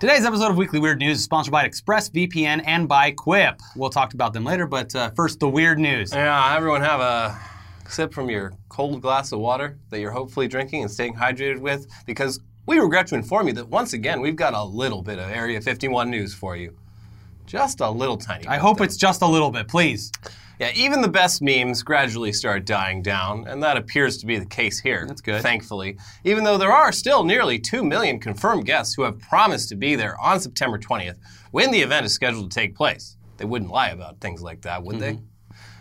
Today's episode of Weekly Weird News is sponsored by ExpressVPN and by Quip. We'll talk about them later, but uh, first, the weird news. Yeah, everyone have a sip from your cold glass of water that you're hopefully drinking and staying hydrated with because we regret to inform you that once again we've got a little bit of Area 51 news for you. Just a little tiny I hope though. it's just a little bit, please. Yeah, even the best memes gradually start dying down, and that appears to be the case here. That's good. Thankfully. Even though there are still nearly 2 million confirmed guests who have promised to be there on September 20th when the event is scheduled to take place. They wouldn't lie about things like that, would they? Mm-hmm.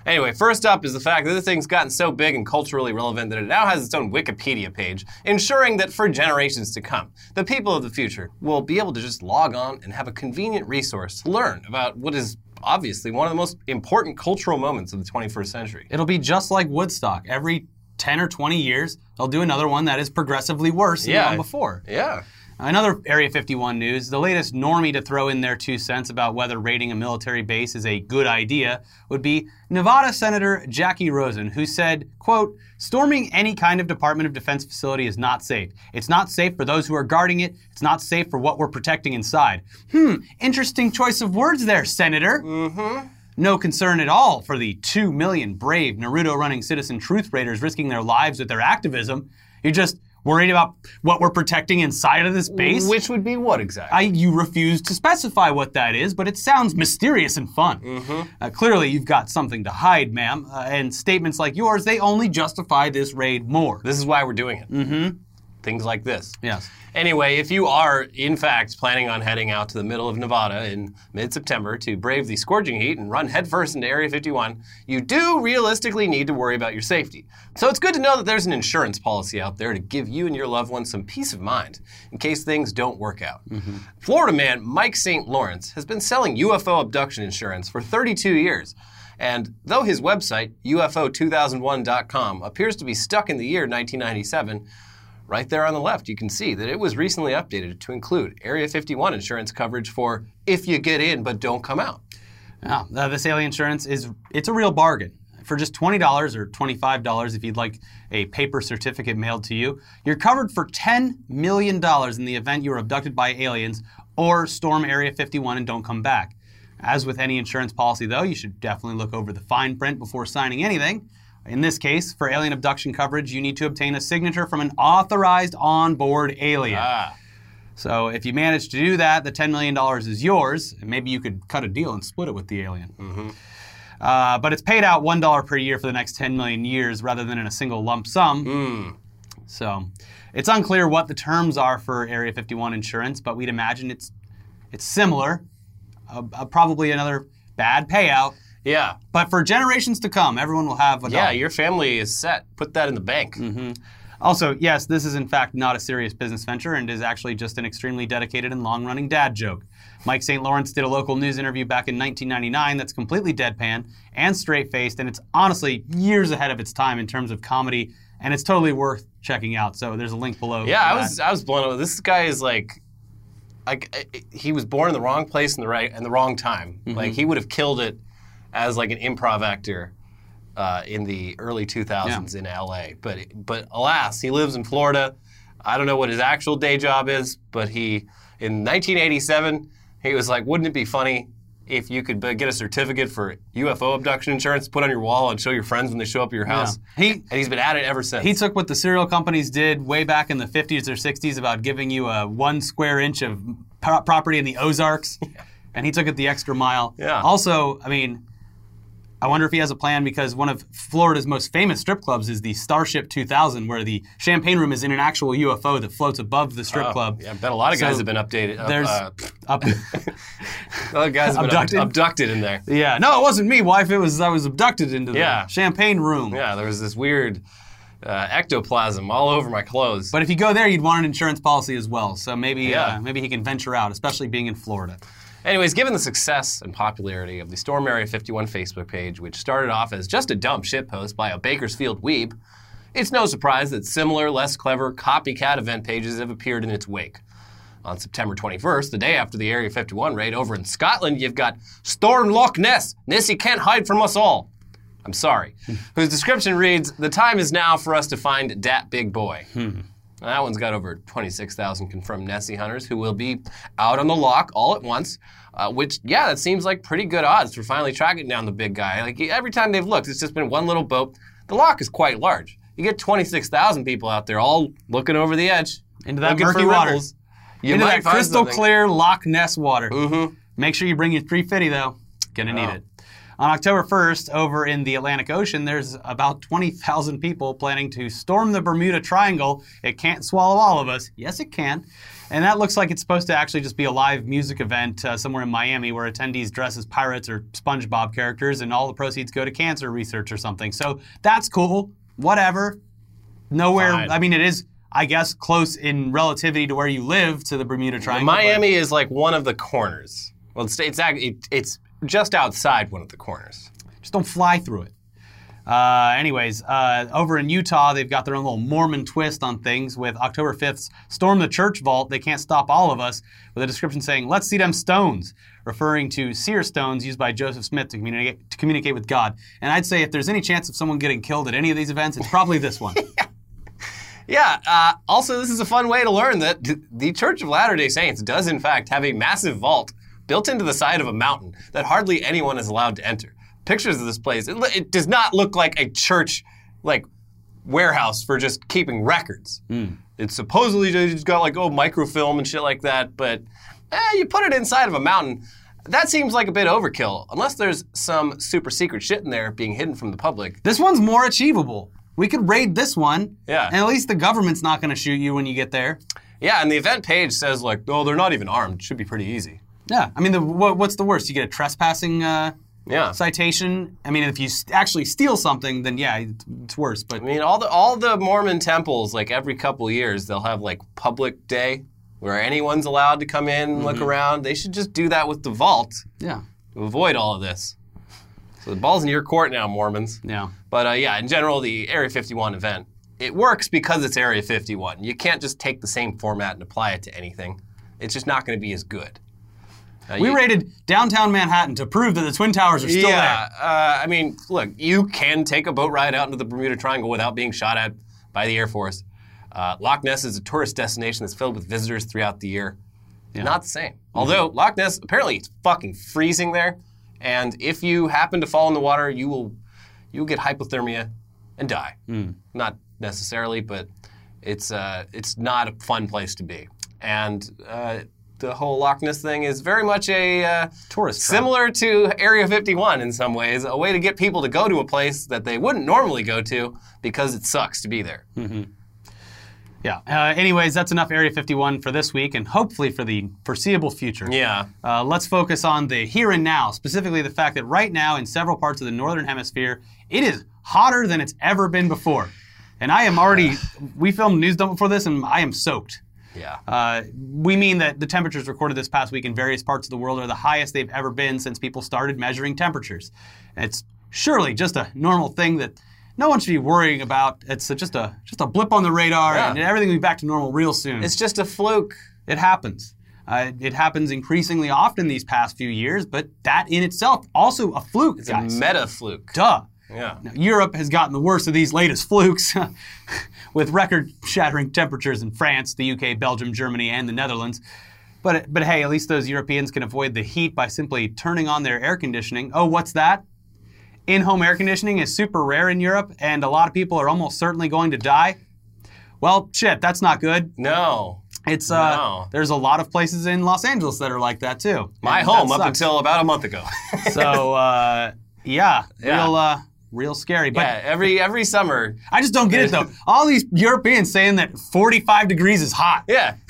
Anyway, first up is the fact that this thing's gotten so big and culturally relevant that it now has its own Wikipedia page, ensuring that for generations to come, the people of the future will be able to just log on and have a convenient resource to learn about what is obviously one of the most important cultural moments of the 21st century. It'll be just like Woodstock. Every 10 or 20 years, they'll do another one that is progressively worse than Yeah. the one before. Yeah. Another Area 51 news the latest normie to throw in their two cents about whether raiding a military base is a good idea would be Nevada Senator Jackie Rosen, who said, quote, storming any kind of Department of Defense facility is not safe. It's not safe for those who are guarding it. It's not safe for what we're protecting inside. Hmm, interesting choice of words there, Senator. Mm-hmm. No concern at all for the 2 million brave Naruto running citizen truth raiders risking their lives with their activism. You're just worried about what we're protecting inside of this base? Which would be what exactly? I, you refuse to specify what that is, but it sounds mysterious and fun. Uh, clearly, you've got something to hide, ma'am. Uh, and statements like yours, they only justify this raid more. this is why we're doing it. Mm-hmm. Things like this. Yes. Anyway, if you are in fact planning on heading out to the middle of Nevada in mid September to brave the scorching heat and run headfirst into Area 51, you do realistically need to worry about your safety. So it's good to know that there's an insurance policy out there to give you and your loved ones some peace of mind in case things don't work out. Mm-hmm. Florida man Mike St. Lawrence has been selling UFO abduction insurance for 32 years. And though his website, UFO2001.com, appears to be stuck in the year 1997, Right there on the left, you can see that it was recently updated to include Area 51 insurance coverage for if you get in but don't come out. Yeah, uh, this alien insurance is it's a real bargain. For just $20 or $25 if you'd like a paper certificate mailed to you, you're covered for $10 million in the event you are abducted by aliens or storm Area 51 and don't come back. As with any insurance policy, though, you should definitely look over the fine print before signing anything. In this case, for alien abduction coverage, you need to obtain a signature from an authorized onboard alien. Ah, So if you manage to do that, the $10 million is yours, and maybe you could cut a deal and split it with the alien. Uh, but it's paid out $1 per year for the next 10 million years rather than in a single lump sum. So it's unclear what the terms are for Area 51 insurance, but we'd imagine it's, it's similar. Uh, uh, probably another bad payout. Yeah. But for generations to come, everyone will have a Yeah, your family is set. Put that in the bank. Mm-hmm. Also, yes, this is in fact not a serious business venture and is actually just an extremely dedicated and long running dad joke. Mike St. Lawrence did a local news interview back in 1999 that's completely deadpan and straight faced, and it's honestly years ahead of its time in terms of comedy, and it's totally worth checking out. So there's a link below. Yeah, I was I was blown away. This guy is like like he was born in the wrong place in the right in the wrong time. Mm-hmm. Like he would have killed it as like an improv actor uh, in the early 2000s in LA. But but alas, he lives in Florida. I don't know what his actual day job is, but he in 1987 he was like, wouldn't it be funny if you could get a certificate for UFO abduction insurance, put on your wall, and show your friends when they show up at your house? He- and he's been at it ever since. He took what the cereal companies did way back in the 50s or 60s about giving you a one square inch of pro- property in the Ozarks, and he took it the extra mile. Yeah. Also, I mean, I wonder if he has a plan because one of Florida's most famous strip clubs is the Starship 2000, where the champagne room is in an actual UFO that floats above the strip Oh, club. Yeah, I bet a lot of guys have been updated. up- There's uh, up. A lot of guys have Abducted? abducted, abducted in there. yeah, no, it wasn't me, wife. It was I was abducted into the Yeah. champagne room. Yeah, there was this weird uh, ectoplasm all over my clothes. But if you go there, you'd want an insurance policy as well. So maybe Yeah. uh, maybe he can venture out, especially being in Florida. Anyways, given the success and popularity of the Storm Area 51 Facebook page, which started off as just a dumb shitpost by a Bakersfield weeb, it's no surprise that similar, less clever, copycat event pages have appeared in its wake. On September 21st, the day after the Area 51 raid over in Scotland, you've got Storm Loch Ness. Nessie can't hide from us all. I'm sorry. Hmm. whose description reads The time is now for us to find dat big boy. Hmm. That one's got over 26,000 confirmed Nessie hunters who will be out on the loch all at once. Uh, which, yeah, that seems like pretty good odds for finally tracking down the big guy. Like every time they've looked, it's just been one little boat. The loch is quite large. You get 26,000 people out there all looking over the edge. Into that murky water. ripples. You Into that crystal something. clear Loch Ness water. Mhm. Make sure you bring your 350 though. Gonna need Oh. it. On October 1st, over in the Atlantic Ocean, there's about 20,000 people planning to storm the Bermuda Triangle. It can't swallow all of us. Yes, it can. And that looks like it's supposed to actually just be a live music event uh, somewhere in Miami where attendees dress as pirates or SpongeBob characters and all the proceeds go to cancer research or something. So that's cool. Whatever. Nowhere, Fine. I mean, it is, I guess, close in relativity to where you live to the Bermuda Triangle. but- Miami is like one of the corners. Well, it's it's it's just outside one of the corners. Just don't fly through it. Uh, anyways, uh, over in Utah, they've got their own little Mormon twist on things with October 5th's Storm the Church Vault. They can't stop all of us, with a description saying, Let's see them stones, referring to seer stones used by Joseph Smith to communicate, to communicate with God. And I'd say if there's any chance of someone getting killed at any of these events, it's probably this one. Yeah. Uh, also, this is a fun way to learn that th- the Church of Latter Day Saints does, in fact, have a massive vault built into the side of a mountain that hardly anyone is allowed to enter. Pictures of this place. It, it does not look like a church, like warehouse for just keeping records. It's supposedly just got like oh microfilm and shit like that, but eh, you put it inside of a mountain. That seems like a bit overkill, unless there's some super secret shit in there being hidden from the public. this one's more achievable. We could raid this one, Yeah. and at least the government's not going to shoot you when you get there. Yeah, and the event page says like, oh, they're not even armed. Should be pretty easy. Yeah, I mean, the, what, what's the worst? You get a trespassing uh, Yeah. citation. I mean, if you s- actually steal something, then yeah, it's, it's worse. But I mean, all the all the Mormon temples, like every couple years, they'll have like public day where anyone's allowed to come in and look around. They should just do that with the vault yeah, to avoid all of this. So the ball's in your court now, Mormons. yeah, But uh, yeah, in general, the Area 51 event it works because it's Area 51. You can't just take the same format and apply it to anything. It's just not going to be as good. Uh, we you- raided downtown Manhattan to prove that the twin towers are still there. yeah, uh, I mean, look, you can take a boat ride out into the Bermuda Triangle without being shot at by the Air Force. Uh, Loch Ness is a tourist destination that's filled with visitors throughout the year. Not the same. Although Loch Ness, apparently, it's fucking freezing there, and if you happen to fall in the water, you will you will get hypothermia and die. Not necessarily, but it's uh, it's not a fun place to be. And uh, the whole Loch Ness thing is very much a uh, Tourist trap. similar to Area 51 in some ways, a way to get people to go to a place that they wouldn't normally go to because it sucks to be there. there. Yeah. Uh, anyways, that's enough Area 51 for this week, and hopefully for the foreseeable future. Yeah. Uh, let's focus on the here and now, specifically the fact that right now in several parts of the northern hemisphere, it is hotter than it's ever been before. And I am already, we filmed news dump before this, and I am soaked. Yeah. Uh, we mean that the temperatures recorded this past week in various parts of the world are the highest they've ever been since people started measuring temperatures. And it's surely just a normal thing that no one should be worrying about. It's a- just a just a blip on the radar, Yeah. and everything will be back to normal real soon. It's just a fluke. It happens. Uh, it happens increasingly often these past few years, but that in itself also a fluke, It's guys. a meta fluke. Duh. Yeah. Now, Europe has gotten the worst of these latest flukes, with record-shattering temperatures in France, the UK, Belgium, Germany, and the Netherlands. But but hey, at least those Europeans can avoid the heat by simply turning on their air conditioning. Oh, what's that? In-home air conditioning is super rare in Europe, and a lot of people are almost certainly going to die. Well, shit, that's not good. No. It's uh, No. there's a lot of places in Los Angeles that are like that too. My home up until about a month ago. so uh, yeah, Yeah. real uh, real scary. But yeah, every every summer. I just don't get it though. All these Europeans saying that 45 degrees is hot. Yeah.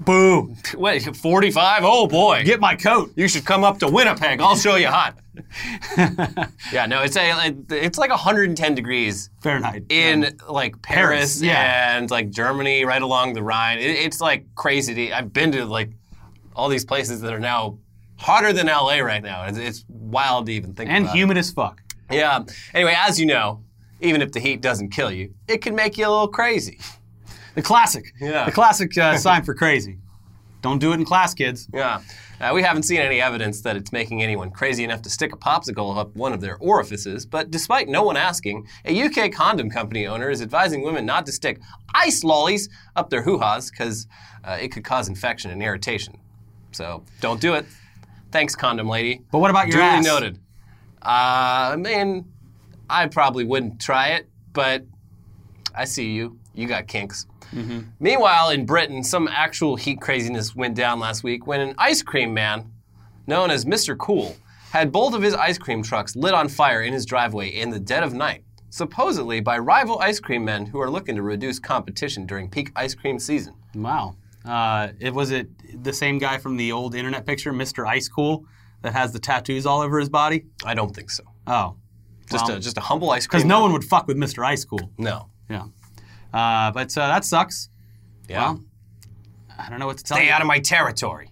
Boo! Wait, 45? Oh boy. Get my coat. You should come up to Winnipeg. I'll show you hot. yeah, no, it's a it's like 110 degrees Fahrenheit. in like Paris, Paris, yeah. and like Germany, right along the Rhine. It, it's like crazy. To, I've been to like all these places that are now hotter than LA right now. It's, it's wild to even think and humid as fuck. Yeah. Anyway, as you know, even if the heat doesn't kill you, it can make you a little crazy. The classic. Yeah. The classic uh, sign for crazy. Don't do it in class, kids. Yeah. Uh, we haven't seen any evidence that it's making anyone crazy enough to stick a popsicle up one of their orifices, but despite no one asking, a UK condom company owner is advising women not to stick ice lollies up their hoo ha's because uh, it could cause infection and irritation. So don't do it. Thanks, condom lady. But what about your Duly ass? noted. Uh, I mean, I probably wouldn't try it, but I see you. You got kinks. Meanwhile, in Britain, some actual heat craziness went down last week when an ice cream man, known as Mr. Cool, had both of his ice cream trucks lit on fire in his driveway in the dead of night, supposedly by rival ice cream men who are looking to reduce competition during peak ice cream season. Wow. Uh, it was it the same guy from the old internet picture, Mr. Ice Cool, that has the tattoos all over his body? I don't think so. Oh, Just Well, a just a humble ice cream. because no one would fuck with Mr. Ice Cool. no. Yeah. Uh, but uh, that sucks. Yeah. Well, I don't know what to tell Stay you. out of my territory.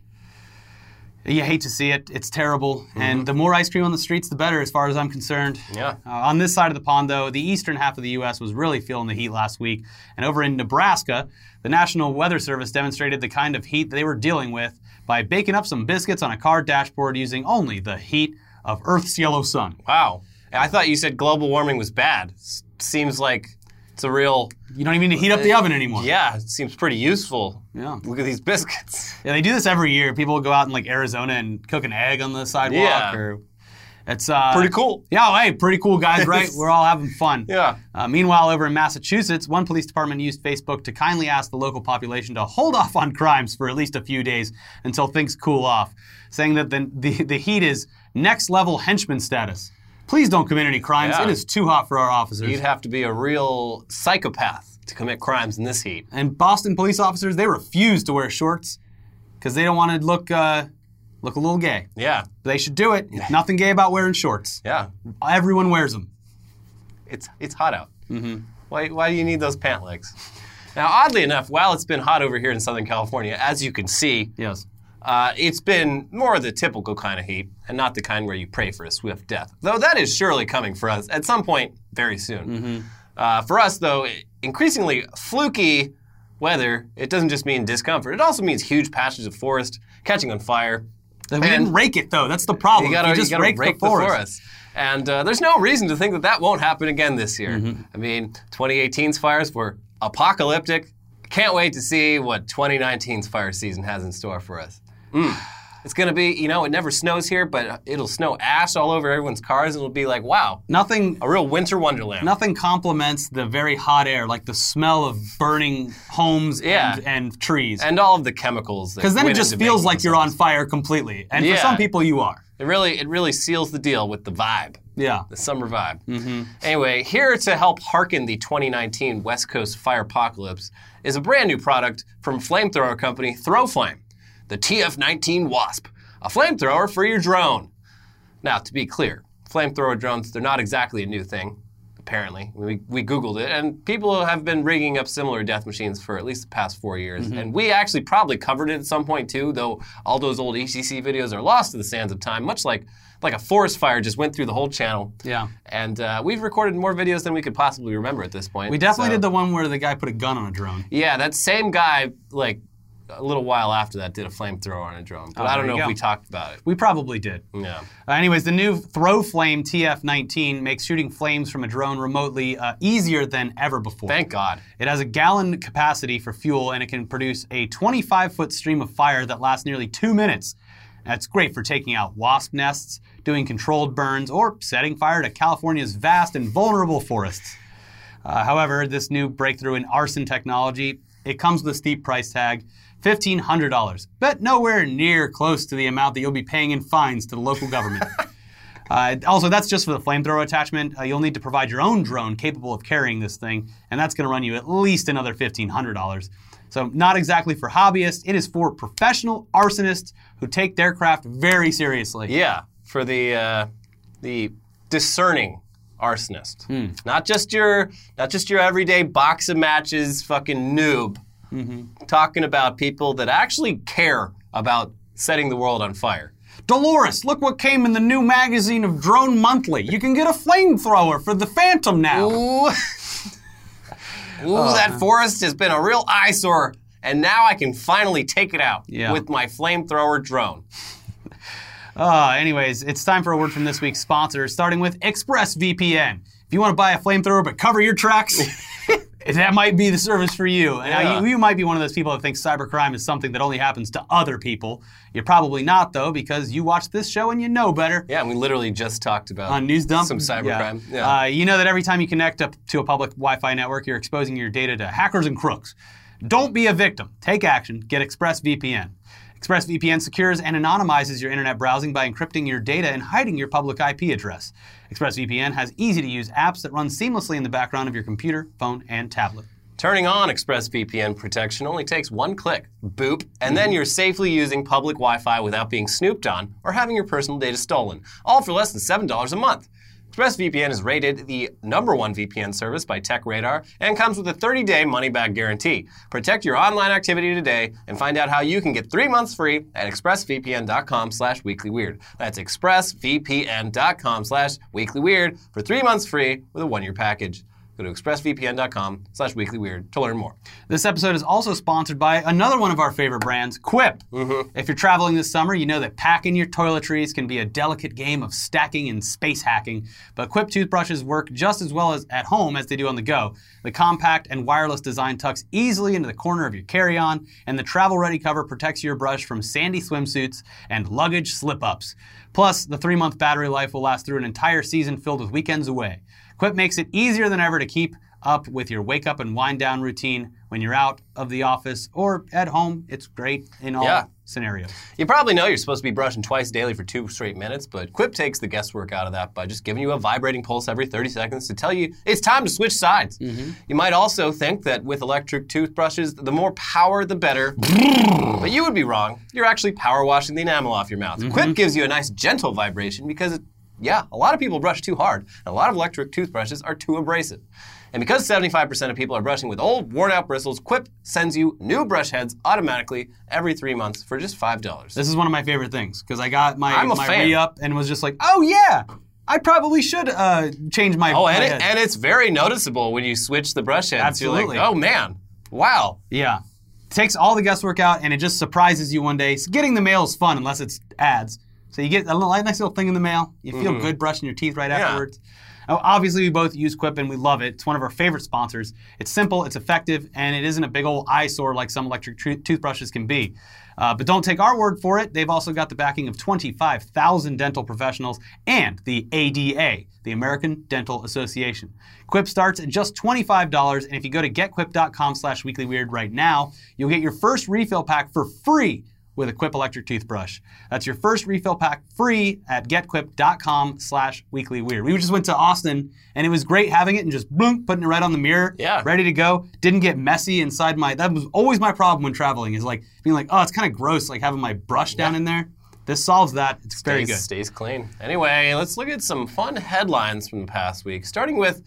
You hate to see it. It's terrible. And the more ice cream on the streets, the better, as far as I'm concerned. Yeah. Uh, on this side of the pond, though, the eastern half of the U.S. was really feeling the heat last week. And over in Nebraska, the National Weather Service demonstrated the kind of heat they were dealing with by baking up some biscuits on a car dashboard using only the heat of Earth's yellow sun. Wow. I thought you said global warming was bad. S- seems like it's a real You don't even need to heat up the uh, oven anymore. yeah. It seems pretty useful. Yeah. Look at these biscuits. Yeah, they do this every year. People go out in like Arizona and cook an egg on the sidewalk. Yeah. Or it's uh, Pretty cool. Yeah, oh, hey, pretty cool guys, right? We're all having fun. Yeah. Uh, meanwhile, over in Massachusetts, one police department used Facebook to kindly ask the local population to hold off on crimes for at least a few days until things cool off, saying that the, the, the heat is next level henchman status. Please don't commit any crimes. Yeah. It is too hot for our officers. You'd have to be a real psychopath to commit crimes in this heat. and Boston police officers, they refuse to wear shorts because they don't want to look uh, look a little gay. Yeah. They should do it. Nothing gay about wearing shorts. Yeah. Everyone wears them. It's it's hot out. Mm-hmm. Why why do you need those pant legs? Now, oddly enough, while it's been hot over here in Southern California, as you can see, Yes. uh, it's been more of the typical kind of heat, and not the kind where you pray for a swift death. Though that is surely coming for us at some point very soon. Uh, for us, though, increasingly fluky weather, it doesn't just mean discomfort. It also means huge patches of forest catching on fire. We And- didn't rake it though. That's the problem. You gotta, you just you gotta rake, rake the forest. And uh, there's no reason to think that that won't happen again this year. Mm-hmm. I mean, 2018's fires were apocalyptic. Can't wait to see what 2019's fire season has in store for us. Mm. It's gonna be, you know, it never snows here, but it'll snow ash all over everyone's cars, and it'll be like, wow, Nothing. a real winter wonderland. Nothing complements the very hot air, like the smell of burning homes Yeah. and, and trees. And all of the chemicals. Because then it just feels like you're on fire completely. And for some people, you are. It really, it really seals the deal with the vibe. Yeah. the summer vibe. Mm-hmm. Anyway, here to help hearken the 2019 West Coast fire apocalypse is a brand new product from flamethrower company Throwflame, the TF19 Wasp, a flamethrower for your drone. Now, to be clear, flamethrower drones, they're not exactly a new thing, apparently. We, we Googled it, and people have been rigging up similar death machines for at least the past four years. And we actually probably covered it at some point too, though all those old ECC videos are lost to the sands of time, much like, like a forest fire just went through the whole channel. Yeah. And uh, we've recorded more videos than we could possibly remember at this point. We definitely so- did the one where the guy put a gun on a drone. Yeah, that same guy, like a little while after that, did a flamethrower on a drone. But Oh, I don't know if we talked about it. We probably did. Yeah. Uh, anyways, the new Throw Flame TF19 makes shooting flames from a drone remotely uh, easier than ever before. Thank God. It has a gallon capacity for fuel and it can produce a 25 foot stream of fire that lasts nearly two minutes. That's great for taking out wasp nests, doing controlled burns, or setting fire to California's vast and vulnerable forests. Uh, however, this new breakthrough in arson technology, it comes with a steep price tag, $1,500, but nowhere near close to the amount that you'll be paying in fines to the local government. Uh, also, that's just for the flamethrower attachment. Uh, you'll need to provide your own drone capable of carrying this thing, and that's going to run you at least another $1,500. So, not exactly for hobbyists, it is for professional arsonists who take their craft very seriously. Yeah, for the uh, the discerning arsonist, Hmm. not just your not just your everyday box of matches fucking noob. Mm-hmm. Talking about people that actually care about setting the world on fire. Dolores, look what came in the new magazine of Drone Monthly. You can get a flamethrower for the Phantom now. Ooh, Ooh Oh, that forest has been a real eyesore and now I can finally take it out Yeah. with my flamethrower drone. Uh, anyways, it's time for a word from this week's sponsor, starting with ExpressVPN. If you want to buy a flamethrower but cover your tracks, that might be the service for you. And now you, you might be one of those people that thinks cybercrime is something that only happens to other people. You're probably not, though, because you watch this show and you know better. Yeah, we literally just talked about On News Dump, some cybercrime. Yeah. Uh, you know that every time you connect up to a public Wi-Fi network, you're exposing your data to hackers and crooks. Don't be a victim. Take action. Get ExpressVPN. ExpressVPN secures and anonymizes your internet browsing by encrypting your data and hiding your public IP address. ExpressVPN has easy-to-use apps that run seamlessly in the background of your computer, phone, and tablet. Turning on ExpressVPN protection only takes one click, boop, and then you're safely using public Wi Fi without being snooped on or having your personal data stolen, all for less than $7 a month. ExpressVPN is rated the number one VPN service by TechRadar and comes with a 30 day money back guarantee. Protect your online activity today and find out how you can get three months free at expressvpn.com slash weeklyweird. That's expressvpn.com slash weeklyweird for three months free with a one year package. Go to expressvpn.com slash weeklyweird to learn more. This episode is also sponsored by another one of our favorite brands, Quip. Mm-hmm. If you're traveling this summer, you know that packing your toiletries can be a delicate game of stacking and space hacking, but Quip toothbrushes work just as well as at home as they do on the go. The compact and wireless design tucks easily into the corner of your carry-on, and the travel-ready cover protects your brush from sandy swimsuits and luggage slip-ups. Plus, the three-month battery life will last through an entire season filled with weekends away. Quip makes it easier than ever to keep up with your wake up and wind down routine when you're out of the office or at home. It's great in all Yeah. scenarios. You probably know you're supposed to be brushing twice daily for two straight minutes, but Quip takes the guesswork out of that by just giving you a vibrating pulse every 30 seconds to tell you it's time to switch sides. Mm-hmm. You might also think that with electric toothbrushes, the more power, the better. but you would be wrong. You're actually power washing the enamel off your mouth. Mm-hmm. Quip gives you a nice gentle vibration because, it, yeah, a lot of people brush too hard, and a lot of electric toothbrushes are too abrasive. And because 75% of people are brushing with old, worn out bristles, Quip sends you new brush heads automatically every three months for just $5. This is one of my favorite things because I got my, my re up and was just like, oh yeah, I probably should uh, change my. Oh, my and, it, head." and it's very noticeable when you switch the brush heads. Absolutely. You're like, oh man, wow. Yeah. Takes all the guesswork out and it just surprises you one day. So getting the mail is fun unless it's ads. So you get a little, nice little thing in the mail. You feel good brushing your teeth right afterwards. Now, obviously, we both use Quip and we love it. It's one of our favorite sponsors. It's simple, it's effective, and it isn't a big old eyesore like some electric toothbrushes can be. Uh, but don't take our word for it. They've also got the backing of 25,000 dental professionals and the ADA, the American Dental Association. Quip starts at just $25, and if you go to getquip.com slash weeklyweird right now, you'll get your first refill pack for free with a Quip electric toothbrush. That's your first refill pack free at getquip.com slash weeklyweird. We just went to Austin, and it was great having it and just boom, putting it right on the mirror, Yeah. ready to go. Didn't get messy inside my, that was always my problem when traveling, is like being like, oh, it's kind of gross, like having my brush down in there. This solves that. It's very good. stays clean. Anyway, let's look at some fun headlines from the past week, starting with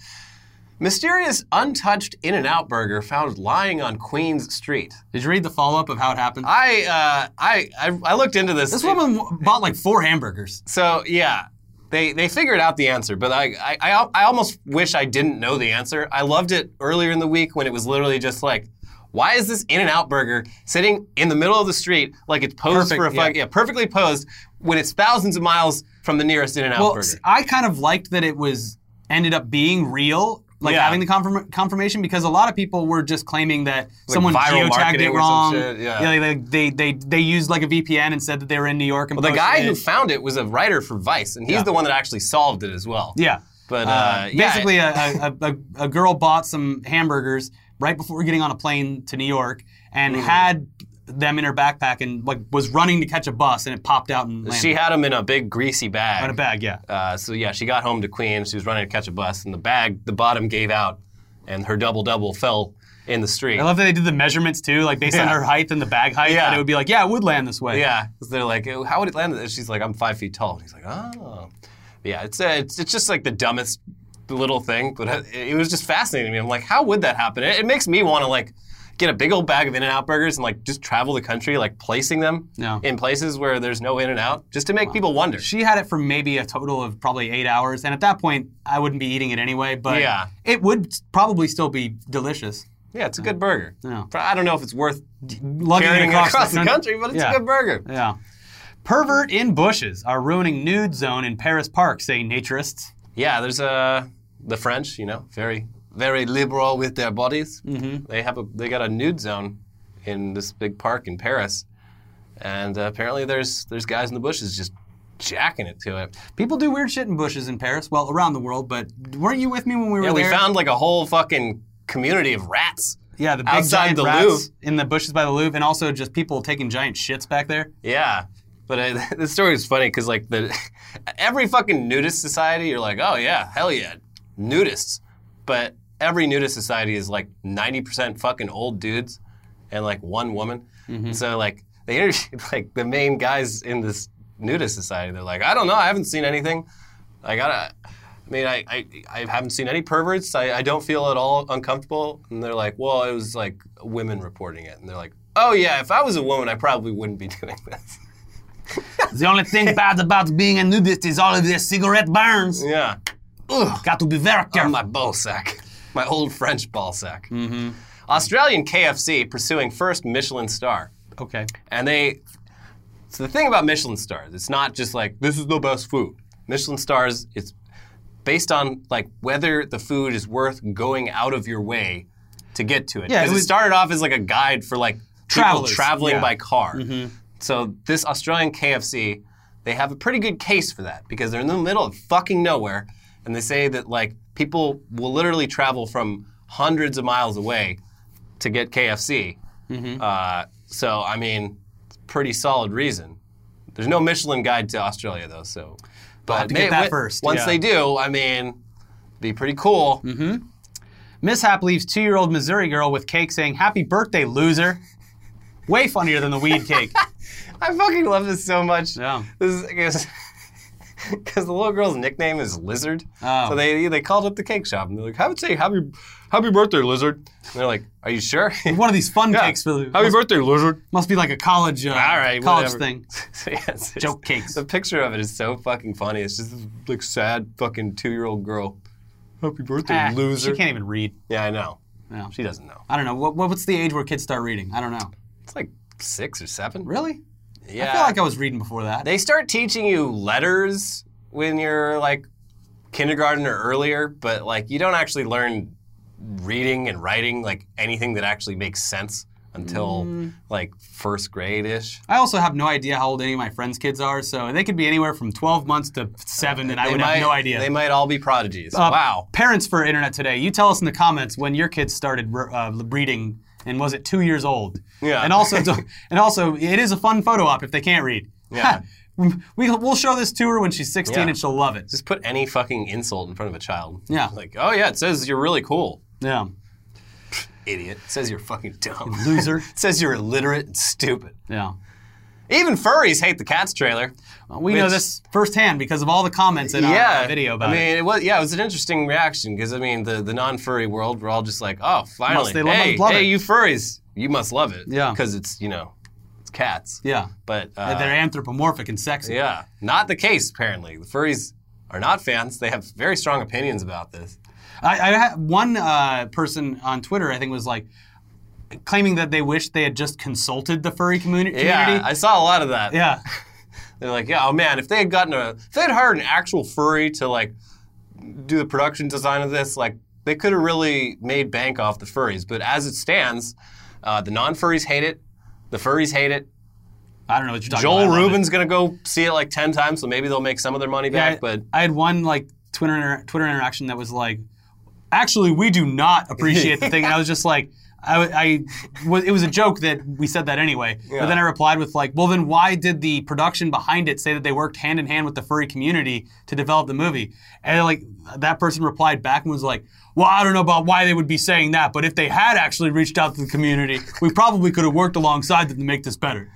mysterious untouched In-N-Out burger found lying on Queens Street. Did you read the follow up of how it happened? I uh, I, I I looked into this. this woman bought like four hamburgers. So yeah, they they figured out the answer, but I, I I I almost wish I didn't know the answer. I loved it earlier in the week when it was literally just like. Why is this In-N-Out burger sitting in the middle of the street like it's posed Perfect, for a yeah. fuck, yeah, perfectly posed when it's thousands of miles from the nearest In-N-Out Well, burger? I kind of liked that it was ended up being real, like Yeah. having the confirm- confirmation, because a lot of people were just claiming that someone viral geotagged it wrong. shit, yeah. like, they, they they used like a VPN and said that they were in New York. And Well, the guy posted who found it was a writer for Vice, and he's Yeah. the one that actually solved it as well. yeah. But Uh, uh, yeah, basically, a, a, a, a girl bought some hamburgers right before getting on a plane to New York and Mm-hmm. had them in her backpack and like was running to catch a bus and it popped out and landed she had them in a big greasy bag. in a bag. Yeah. Uh, so yeah, she got home to Queens. She was running to catch a bus, and the bag, the bottom gave out, and her double double fell in the street. I love that they did the measurements too, like based on her height and the bag height. Yeah. And it would be like, yeah, it would land this way. yeah, 'cause they're like, "Oh, how would it land? And she's like, I'm five feet tall. And he's like, oh, yeah. It's uh, it's it's just like the dumbest little thing, but it, it was just fascinating to me. I'm like, how would that happen? It, it makes me want to like. Get a big old bag of In-N-Out burgers and like just travel the country, like placing them Yeah. in places where there's no In-N-Out, just to make people wonder. She had it for maybe a total of probably eight hours, and at that point, I wouldn't be eating it anyway. But Yeah. it would probably still be delicious. Yeah, it's a good burger. Yeah. I don't know if it's worth Lugging it across, the country, but it's Yeah. a good burger. Yeah. Pervert in bushes are ruining nude zone in Paris Park, say naturists. Yeah, there's a the French, you know, very very liberal with their bodies. Mm-hmm. They have a they got a nude zone in this big park in Paris, and uh, apparently there's there's guys in the bushes just jacking it to it. People do weird shit in bushes in Paris, well, around the world, but weren't you with me when we were Yeah, we found like a whole fucking community of rats. yeah, the big outside giant the rats Louvre. in the bushes by the Louvre, and also just people taking giant shits back there. Yeah. But uh, the story is funny because like the every fucking nudist society, you're like, oh yeah, hell yeah, nudists. But every nudist society is like 90% fucking old dudes and like one woman. Mm-hmm. So like they interviewed like the main guys in this nudist society. They're like, I don't know, I haven't seen anything. I gotta. I mean, I, I, I haven't seen any perverts. I, I don't feel at all uncomfortable. And they're like, well, it was like women reporting it. And they're like, oh yeah, if I was a woman, I probably wouldn't be doing this. the only thing bad about being a nudist is all of this cigarette burns. Yeah. Ugh, got to be very On careful. my ball sack. My old French ball sack. Mm-hmm. Australian KFC pursuing first Michelin star. Okay. And they. So the thing about Michelin stars, it's not just like, this is the best food. Michelin stars, it's based on like whether the food is worth going out of your way to get to it. Yeah, it Because it, started off as like a guide for like people traveling yeah. by car. Mm-hmm. So this Australian KFC, they have a pretty good case for that because they're in the middle of fucking nowhere, and they say that like people will literally travel from hundreds of miles away to get KFC. Uh, so I mean, pretty solid reason. There's no Michelin guide to Australia though, so. But to get that first, Once yeah. they do, I mean, be pretty cool. hmm Mishap leaves two-year-old Missouri girl with cake saying, "Happy birthday, loser." Way funnier than the weed cake. I fucking love this so much. Yeah. This is because the little girl's nickname is Lizard. Oh. So they they called up the cake shop and they're like, "Have it say happy happy birthday, Lizard." And they're like, "Are you sure?" One of these fun Yeah. cakes for the Happy must, birthday, Lizard. must be like a college uh, All right, college whatever. thing. so yes, it's- Joke cakes. The picture of it is so fucking funny. It's just this like sad fucking two year old girl. Happy birthday, Ah, loser. She can't even read. Yeah, I know. Yeah. She doesn't know. I don't know. What, what- what's the age where kids start reading? I don't know. It's like six or seven. Really? Yeah. I feel like I was reading before that. They start teaching you letters when you're like kindergarten or earlier, but like you don't actually learn reading and writing like anything that actually makes sense until Mm. like first grade ish. I also have no idea how old any of my friends' kids are, so they could be anywhere from 12 months to seven, and I would have no idea. They might all be prodigies. Uh, wow. Parents for Internet Today, you tell us in the comments when your kids started uh, reading, and was it two years old? Yeah. And also, and also, it is a fun photo op if they can't read. Yeah. we, we'll show this to her when she's 16 Yeah. and she'll love it. Just put any fucking insult in front of a child. Yeah. Like, oh yeah, it says you're really cool. Yeah. Idiot. It says you're fucking dumb. Loser. it says you're illiterate and stupid. Yeah. Even furries hate the Cats trailer. Well, we know this firsthand because of all the comments in yeah, our video about it. I mean, it. it was yeah, it was an interesting reaction because I mean, the the non-furry world, we're all just like, oh, finally, they love- hey, hey, it. you furries, you must love it, Yeah. because it's you know, it's cats, Yeah. but uh, They're anthropomorphic and sexy. yeah, not the case apparently. The furries are not fans; they have very strong opinions about this. I, I had one uh, person on Twitter, I think, was like claiming that they wish they had just consulted the furry community. Yeah, I saw a lot of that. yeah. They're like, yeah, oh man, if they had gotten a, if they had hired an actual furry to like do the production design of this, like they could have really made bank off the furries. But as it stands, uh, the non-furries hate it, the furries hate it. I don't know what you're talking Joel about. It. Rubin's gonna go see it like ten times, so maybe they'll make some of their money Yeah, back. But I had one like Twitter inter- Twitter interaction that was like, actually, we do not appreciate the thing, and I was just like. I, I it was a joke that we said that anyway. But then I replied with like, well, then why did the production behind it say that they worked hand in hand with the furry community to develop the movie? And like that person replied back and was like, well, I don't know about why they would be saying that, but if they had actually reached out to the community, we probably could have worked alongside them to make this better.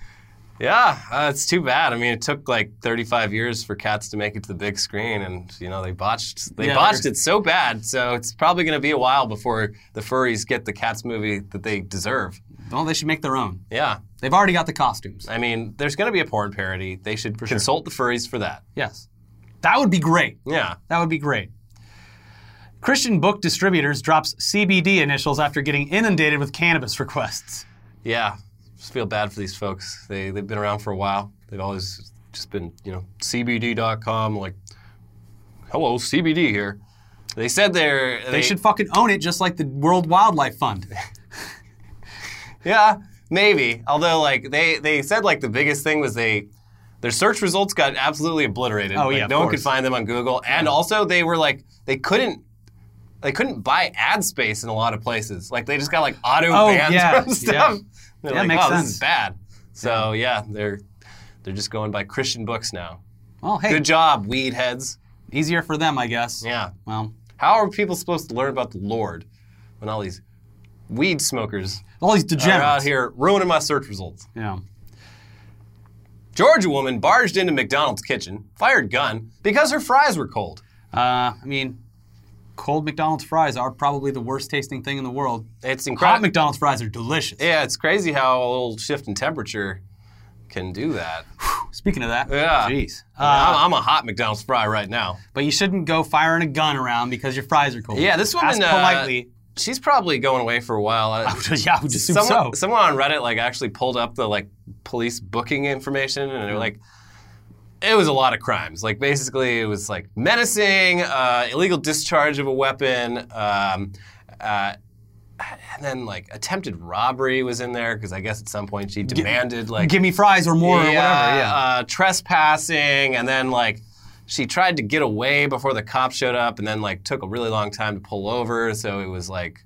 Yeah, uh, it's too bad. I mean, it took like 35 years for Cats to make it to the big screen, and you know they botched they Yeah, botched it so bad. So it's probably gonna be a while before the furries get the Cats movie that they deserve. Well, they should make their own. Yeah. They've already got the costumes. I mean, there's going to be a porn parody. They should consult the furries for that. Yes. That would be great. Yeah. That would be great. Christian book distributors drops CBD initials after getting inundated with cannabis requests. Yeah, just feel bad for these folks. They they've been around for a while. They've always just been, you know, CBD.com. Like, hello, CBD here. They said they're They should fucking own it just like the World Wildlife Fund. Yeah, maybe. Although, like they they said, like the biggest thing was they their search results got absolutely obliterated. Oh, Like, yeah, no one could find them on Google, and also they were like they couldn't. They couldn't buy ad space in a lot of places. Like they just got like auto Oh, bans yeah, from stuff. yeah. They're Yeah, like, makes oh, this sense. is bad. So yeah, they're they're just going by Christian books now. Well, hey, Good job, weed heads. easier for them, I guess. Yeah. Well, How are people supposed to learn about the Lord when all these weed smokers all these are out here ruining my search results? Yeah. Georgia woman barged into McDonald's kitchen, fired gun because her fries were cold. Uh, I mean, cold McDonald's fries are probably the worst tasting thing in the world. It's Hot incredible. McDonald's fries are delicious. yeah, it's crazy how a little shift in temperature can do that. Speaking of that, Yeah. jeez. I'm, Uh, I'm a hot McDonald's fry right now. but you shouldn't go firing a gun around because your fries are cold. Yeah, this woman Ask uh, politely. She's probably going away for a while. Uh, yeah, I would assume someone, so. someone on Reddit like actually pulled up the like police booking information, and they're like, it was a lot of crimes. Like basically, it was like menacing, uh, illegal discharge of a weapon, um, uh, and then like attempted robbery was in there because I guess at some point she demanded like Give me fries or more or whatever. Yeah. uh, trespassing, and then like she tried to get away before the cops showed up, and then like took a really long time to pull over. So it was like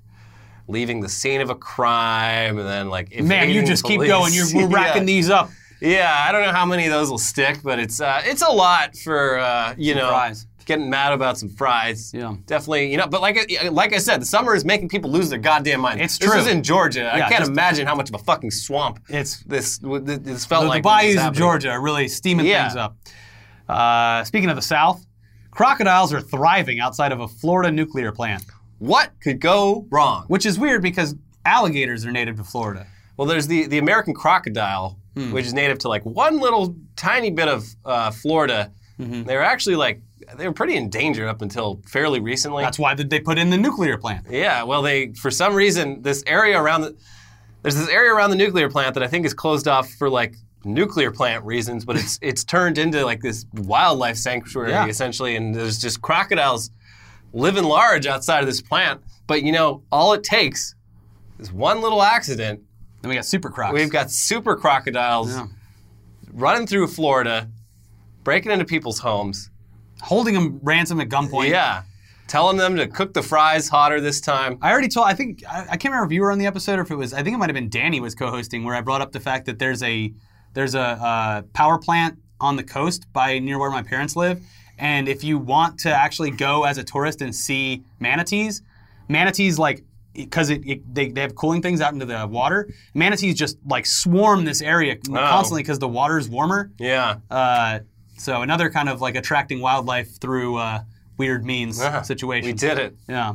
leaving the scene of a crime, and then like Man, you just keep going. You're, we're racking yeah. these up. Yeah, I don't know how many of those will stick, but it's uh, it's a lot for uh, you Some know fries. getting mad about some fries. Yeah. definitely. You know, but like I- like I said, the summer is making people lose their goddamn mind. It's true. This is in Georgia. I can't imagine how much of a fucking swamp It's this this felt the, like. the bayous of. Georgia are really steaming Yeah. things up. Uh, speaking of the South, crocodiles are thriving outside of a Florida nuclear plant, What could go wrong? which is weird because alligators are native to Florida. Well, there's the, the American crocodile, Hmm. which is native to like one little tiny bit of uh, Florida. Mm-hmm. They were actually like they were pretty in danger up until fairly recently. That's why they put in the nuclear plant. yeah, well, they for some reason this area around the there's this area around the nuclear plant that I think is closed off for like nuclear plant reasons, but it's it's turned into like this wildlife sanctuary Yeah. essentially, and there's just crocodiles living large outside of this plant. But you know, all it takes is one little accident Then we got super crocs. We've got super crocodiles Yeah. running through Florida, breaking into people's homes. holding them ransom at gunpoint. Yeah. Telling them to cook the fries hotter this time. I already told. I think I, I can't remember if you were on the episode or if it was. I think it might have been Danny was co-hosting where I brought up the fact that there's a there's a, uh power plant on the coast by near where my parents live, and if you want to actually go as a tourist and see manatees, manatees like because it, it, they, they have cooling things out into the water. Manatees just like swarm this area constantly because the water is warmer. Yeah. Uh, so another kind of like attracting wildlife through uh, weird means situation. We did it. Yeah.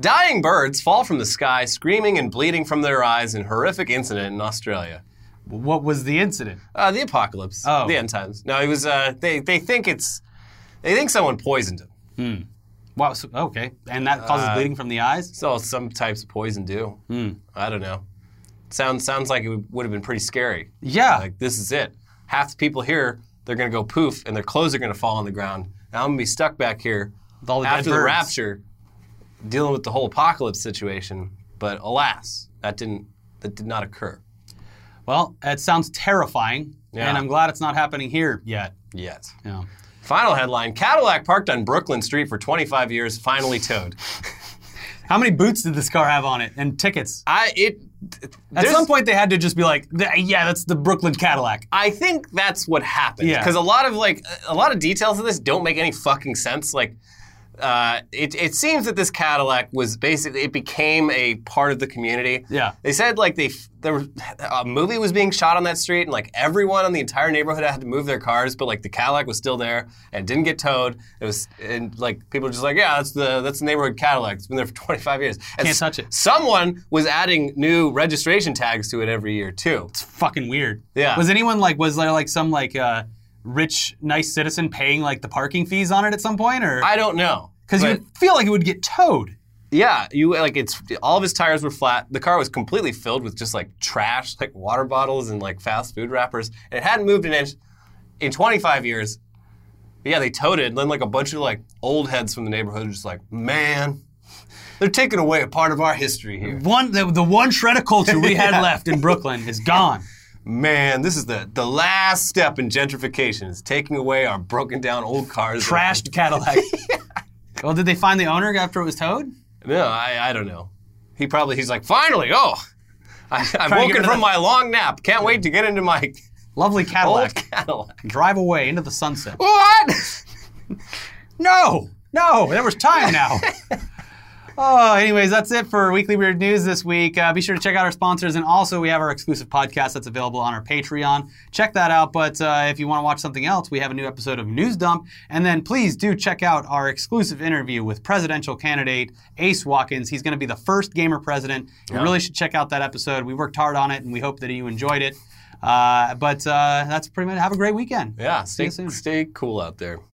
Dying birds fall from the sky, screaming and bleeding from their eyes in horrific incident in Australia. What was the incident? Uh, the apocalypse. Oh. The end times. No, it was. Uh, they they think it's. They think someone poisoned him. Wow. So, okay, and that causes Uh, bleeding from the eyes. So some types of poison do. I don't know. Sounds sounds like it would- would have been pretty scary. Yeah. Like this is it. Half the people here, they're gonna go poof, and their clothes are gonna fall on the ground. Now I'm gonna be stuck back here With all the after the rapture, dealing with the whole apocalypse situation. But alas, that didn't that did not occur Well, it sounds terrifying, Yeah. and I'm glad it's not happening here yet. yet. Yeah. Final headline: Cadillac parked on Brooklyn Street for 25 years, finally towed. How many boots did this car have on it and tickets? I it. At some point, they had to just be like, "Yeah, that's the Brooklyn Cadillac." I think that's what happened. Yeah. Because a lot of like a lot of details of this don't make any fucking sense. Like, uh, it, it seems that this Cadillac was basically it became a part of the community. Yeah. They said like they there was a movie was being shot on that street and like everyone in the entire neighborhood had to move their cars, but like the Cadillac was still there and didn't get towed. It was and like people were just like, yeah, that's the that's the neighborhood Cadillac. It's been there for 25 years. And Can't touch it. Someone was adding new registration tags to it every year too. It's fucking weird. Yeah. Was anyone like, was there like some like uh, rich, nice citizen paying like the parking fees on it at some point, or? I don't know. Because you feel like it would get towed. Yeah, you like it's all of his tires were flat. The car was completely filled with just like trash, like water bottles and like fast food wrappers. And it hadn't moved an inch in 25 years. But yeah, they towed it. And then like a bunch of like old heads from the neighborhood are just like, man, they're taking away a part of our history here. One, the, the one shred of culture we had Yeah. left in Brooklyn is gone. Man, this is the the last step in gentrification. Is taking away our broken down old cars. Trashed Cadillac. Well, did they find the owner after it was towed? No, I, I don't know. He probably he's like, finally, oh, I, I'm Trying to get woken from the- my long nap. Can't wait to get into my Lovely Cadillac. old. Cadillac. Drive away into the sunset. What? No, no, there was time now. Oh, anyways, that's it for Weekly Weird News this week. Uh, be sure to check out our sponsors, and also we have our exclusive podcast that's available on our Patreon. Check that out. But uh, if you want to watch something else, we have a new episode of News Dump, and then please do check out our exclusive interview with presidential candidate Ace Watkins. He's going to be the first gamer president. You Yeah. really should check out that episode. We worked hard on it, and we hope that you enjoyed it. Uh, but uh, that's pretty much. Have a great weekend. Yeah, stay stay cool out there.